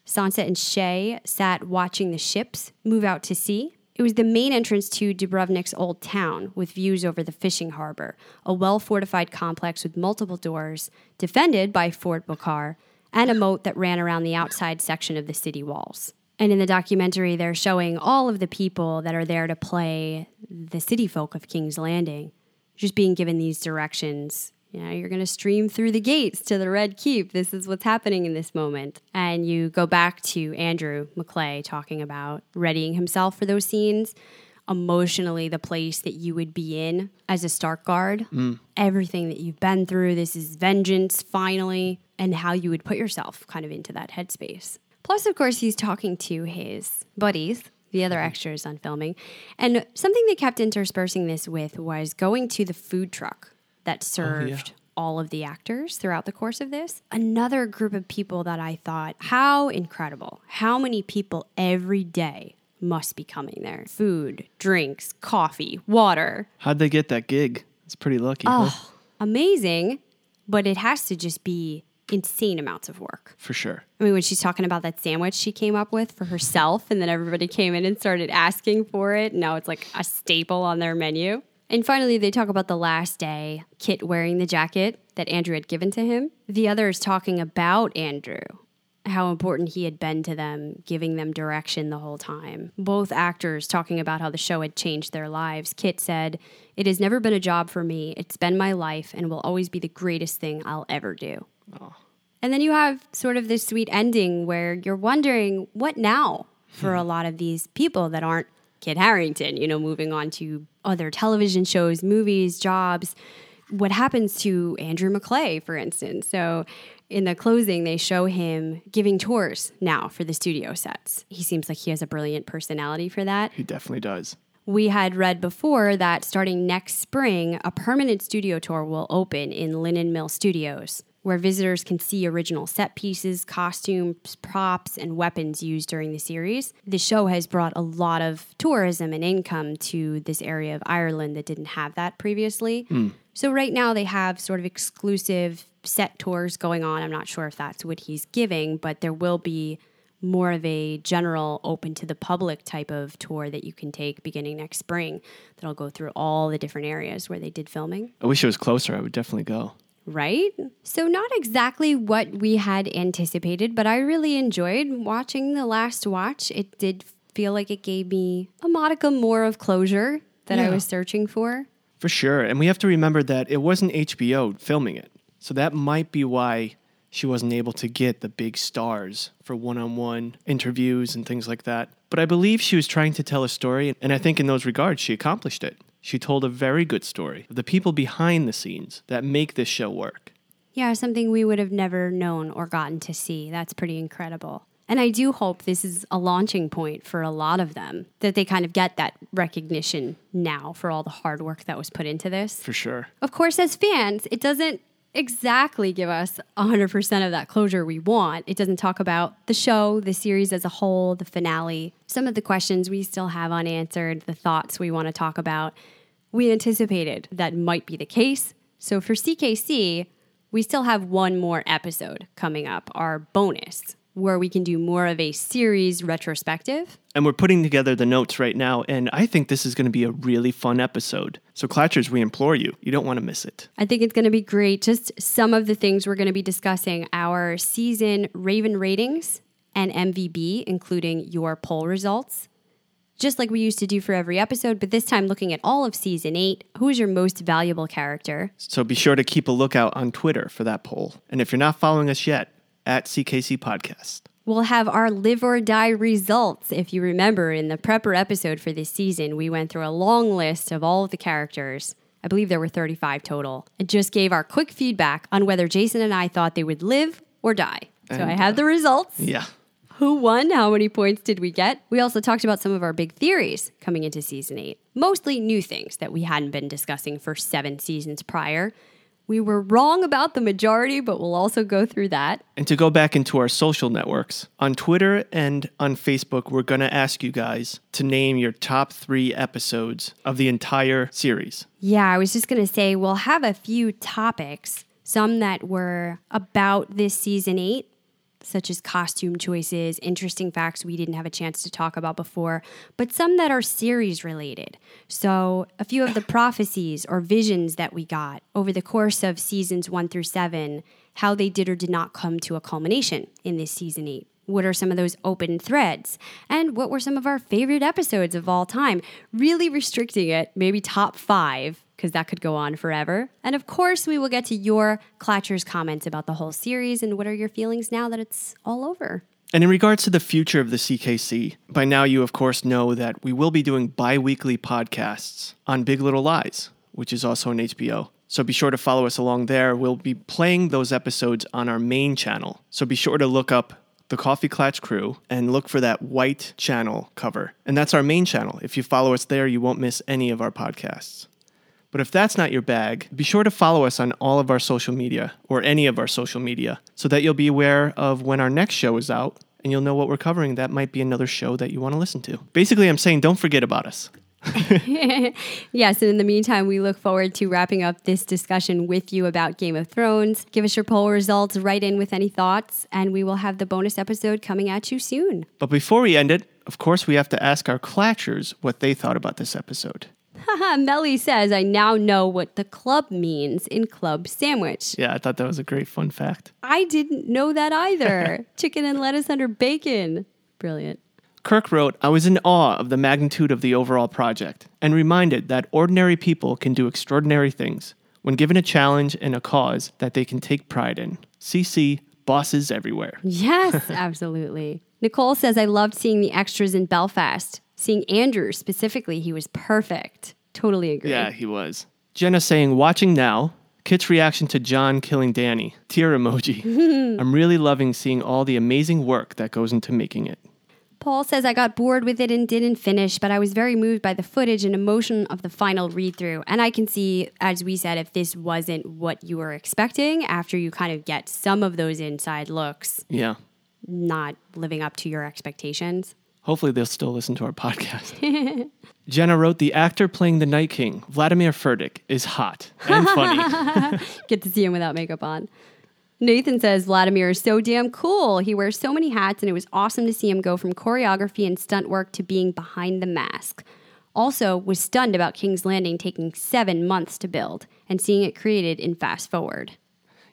Sansa and Shae sat watching the ships move out to sea. It was the main entrance to Dubrovnik's old town with views over the fishing harbor, a well fortified complex with multiple doors, defended by Fort Bokar, and a moat that ran around the outside section of the city walls. And in the documentary, they're showing all of the people that are there to play the city folk of King's Landing just being given these directions. You know, you're going to stream through the gates to the Red Keep. This is what's happening in this moment. And you go back to Andrew McClay talking about readying himself for those scenes, emotionally, the place that you would be in as a Stark Guard, mm. everything that you've been through. This is vengeance, finally, and how you would put yourself kind of into that headspace. Plus, of course, he's talking to his buddies, the other mm-hmm. extras on filming. And something they kept interspersing this with was going to the food truck that oh, served all of the actors throughout the course of this. Another group of people that I thought, how incredible. How many people every day must be coming there? Food, drinks, coffee, water. How'd they get that gig? It's pretty lucky. huh? Oh, amazing. But it has to just be insane amounts of work. For sure. I mean, when she's talking about that sandwich she came up with for herself, and then everybody came in and started asking for it. Now it's like a staple on their menu. And finally, they talk about the last day, Kit wearing the jacket that Andrew had given to him. The others talking about Andrew, how important he had been to them, giving them direction the whole time. Both actors talking about how the show had changed their lives. Kit said, It has never been a job for me. It's been my life and will always be the greatest thing I'll ever do. Oh. And then you have sort of this sweet ending where you're wondering what now for hmm. a lot of these people that aren't Kit Harington, you know, moving on to other television shows, movies, jobs. What happens to Andrew McClay, for instance? So in the closing, they show him giving tours now for the studio sets. He seems like he has a brilliant personality for that. He definitely does. We had read before that starting next spring, a permanent studio tour will open in Linen Mill Studios, where visitors can see original set pieces, costumes, props, and weapons used during the series. The show has brought a lot of tourism and income to this area of Ireland that didn't have that previously. Hmm. So, right now, they have sort of exclusive set tours going on. I'm not sure if that's what he's giving, but there will be more of a general open to the public type of tour that you can take beginning next spring that'll go through all the different areas where they did filming I wish it was closer. I would definitely go. Right so not exactly what we had anticipated but i really enjoyed watching the last watch it did feel like it gave me a modicum more of closure that i was searching for For sure. And we have to remember that it wasn't HBO filming it. So that might be why she wasn't able to get the big stars for one on one interviews and things like that. But I believe she was trying to tell a story. And I think in those regards, she accomplished it. She told a very good story of the people behind the scenes that make this show work. Yeah, something we would have never known or gotten to see. That's pretty incredible. And I do hope this is a launching point for a lot of them, that they kind of get that recognition now for all the hard work that was put into this. For sure. Of course, as fans, it doesn't exactly give us 100% of that closure we want. It doesn't talk about the show, the series as a whole, the finale, some of the questions we still have unanswered, the thoughts we want to talk about. We anticipated that might be the case. So for CKC, we still have one more episode coming up, our bonus, where we can do more of a series retrospective. And we're putting together the notes right now. And I think this is going to be a really fun episode. So, Clatchers, we implore you, you don't want to miss it. I think it's going to be great. Just some of the things we're going to be discussing our season Raven ratings and MVB, including your poll results. Just like we used to do for every episode, but this time looking at all of season eight. Who is your most valuable character? So be sure to keep a lookout on Twitter for that poll. And if you're not following us yet, at CKC Podcast. We'll have our live or die results. If you remember, in the prepper episode for this season, we went through a long list of all of the characters I believe there were 35 total, and just gave our quick feedback on whether Jason and I thought they would live or die. So I have the uh, results. Yeah. Who won? How many points did we get? We also talked about some of our big theories coming into season eight, mostly new things that we hadn't been discussing for seven seasons prior. We were wrong about the majority, but we'll also go through that. And to go back into our social networks, on Twitter and on Facebook, we're going to ask you guys to name your top three episodes of the entire series. Yeah, I was just going to say we'll have a few topics, some that were about this season eight, such as costume choices, interesting facts we didn't have a chance to talk about before, but some that are series related. So, a few of the (laughs) prophecies or visions that we got over the course of seasons one through seven, how they did or did not come to a culmination in this season eight. What are some of those open threads? And what were some of our favorite episodes of all time? Really restricting it, maybe top five, because that could go on forever. And of course, we will get to your Clatchers comments about the whole series and what are your feelings now that it's all over. And in regards to the future of the CKC, by now you, of course, know that we will be doing bi weekly podcasts on Big Little Lies, which is also on HBO. So be sure to follow us along there. We'll be playing those episodes on our main channel. So be sure to look up the Coffee Clatch crew and look for that white channel cover. And that's our main channel. If you follow us there, you won't miss any of our podcasts. But if that's not your bag, be sure to follow us on all of our social media or any of our social media so that you'll be aware of when our next show is out and you'll know what we're covering. That might be another show that you want to listen to. Basically, I'm saying don't forget about us. (laughs) Yes, and in the meantime, we look forward to wrapping up this discussion with you about Game of Thrones. Give us your poll results, write in with any thoughts, and we will have the bonus episode coming at you soon. But before we end it, of course, we have to ask our Clatchers what they thought about this episode. Haha, Melly says, I now know what the club means in club sandwich. Yeah, I thought that was a great fun fact. I didn't know that either. (laughs) Chicken and lettuce under bacon. Brilliant. Kirk wrote, I was in awe of the magnitude of the overall project and reminded that ordinary people can do extraordinary things when given a challenge and a cause that they can take pride in. CC, bosses everywhere. Yes, (laughs) absolutely. Nicole says, I loved seeing the extras in Belfast. Seeing Andrew specifically, he was perfect. Totally agree. Yeah, he was. Jenna saying, watching now, Kit's reaction to Jon killing Dany. Tear emoji. (laughs) I'm really loving seeing all the amazing work that goes into making it. Paul says, I got bored with it and didn't finish, but I was very moved by the footage and emotion of the final read through. And I can see, as we said, if this wasn't what you were expecting, after you kind of get some of those inside looks, Yeah. not living up to your expectations. Hopefully, they'll still listen to our podcast. (laughs) Jenna wrote, The actor playing the Night King, Vladimir Furdik, is hot and funny. (laughs) Get to see him without makeup on. Nathan says Vladimir is so damn cool. He wears so many hats, and it was awesome to see him go from choreography and stunt work to being behind the mask. Also, was stunned about King's Landing taking seven months to build and seeing it created in fast forward.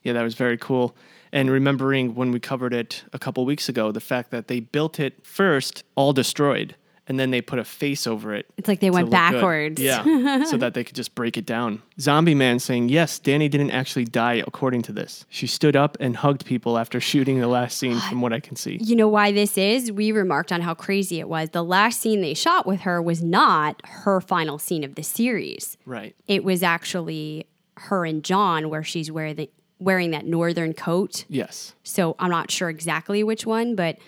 yeah, that was very cool. And remembering when we covered it a couple weeks ago, the fact that they built it first all destroyed, and then they put a face over it. It's like they went look good. backwards. Yeah, (laughs) so that they could just break it down. Zombie Man saying, Yes, Dany didn't actually die according to this. She stood up and hugged people after shooting the last scene, from what I can see. You know why this is? We remarked on how crazy it was. The last scene they shot with her was not her final scene of the series. Right. It was actually her and Jon where she's wearing the, wearing that northern coat. Yes. So I'm not sure exactly which one, but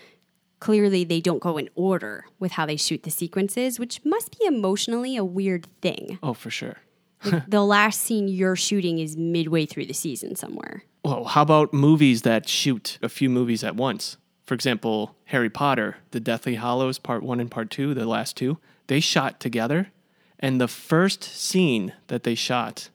clearly they don't go in order with how they shoot the sequences, which must be emotionally a weird thing. Oh, for sure. (laughs) Like, the last scene you're shooting is midway through the season somewhere. Well, how about movies that shoot a few movies at once? For example, Harry Potter, The Deathly Hallows, Part 1 and Part 2, the last two, they shot together. And the first scene that they shot,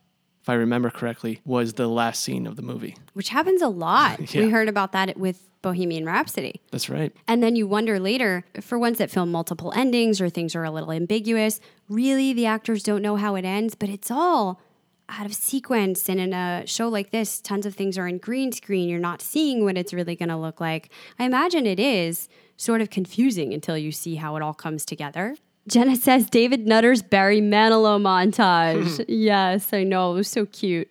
if I remember correctly, was the last scene of the movie. Which happens a lot. (laughs) Yeah. We heard about that with Bohemian Rhapsody. That's right. And then you wonder later, for ones that film multiple endings or things are a little ambiguous, really the actors don't know how it ends, but it's all out of sequence. And in a show like this, tons of things are in green screen. You're not seeing what it's really going to look like. I imagine it is sort of confusing until you see how it all comes together. Jenna says David Nutter's Barry Manilow montage. (laughs) yes, I know. It was so cute.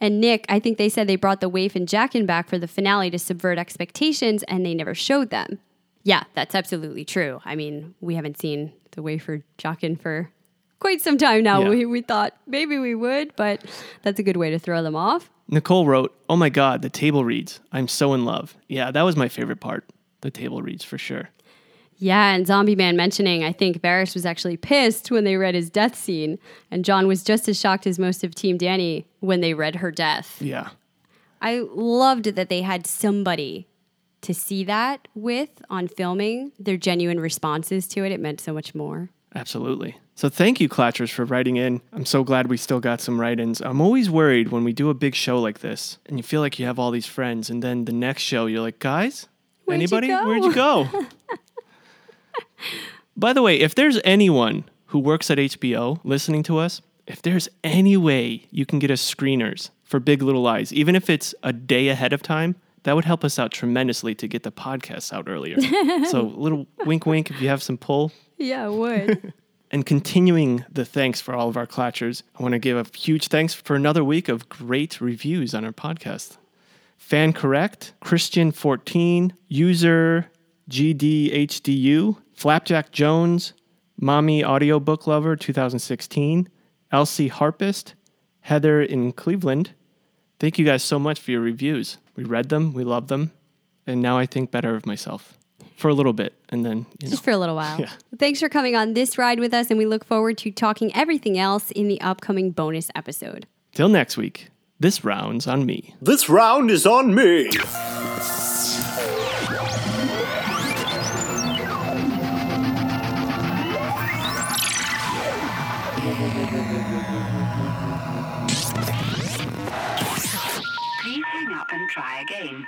And Nick, I think they said they brought the waif and Jaqen back for the finale to subvert expectations and they never showed them. Yeah, that's absolutely true. I mean, we haven't seen the waif or Jaqen for quite some time now. Yeah. We, we thought maybe we would, but that's a good way to throw them off. Nicole wrote, Oh my God, the table reads. I'm so in love. Yeah, that was my favorite part. The table reads for sure. Yeah, and Zombie Man mentioning, I think Varys was actually pissed when they read his death scene, and Jon was just as shocked as most of Team Dany when they read her death. Yeah. I loved that they had somebody to see that with on filming, their genuine responses to it. It meant so much more. Absolutely. So thank you, Clatchers, for writing in. I'm so glad we still got some write ins. I'm always worried when we do a big show like this and you feel like you have all these friends, and then the next show you're like, guys, Where'd anybody? go?" Where'd you go? (laughs) By the way, if there's anyone who works at HBO listening to us, if there's any way you can get us screeners for Big Little Lies, even if it's a day ahead of time, that would help us out tremendously to get the podcast out earlier. (laughs) so, little wink, wink, if you have some pull, Yeah, would. (laughs) and continuing the thanks for all of our clatchers, I want to give a huge thanks for another week of great reviews on our podcast. Fan Correct, Christian14, User GDHDU, Flapjack Jones, Mommy Audiobook Lover 2016, Elsie Harpist, Heather in Cleveland. Thank you guys so much for your reviews. We read them, we love them, and now I think better of myself for a little bit. And then, you know. Just for a little while. Yeah. Thanks for coming on this ride with us, and we look forward to talking everything else in the upcoming bonus episode. Till next week, this round's on me. This round is on me. Try again.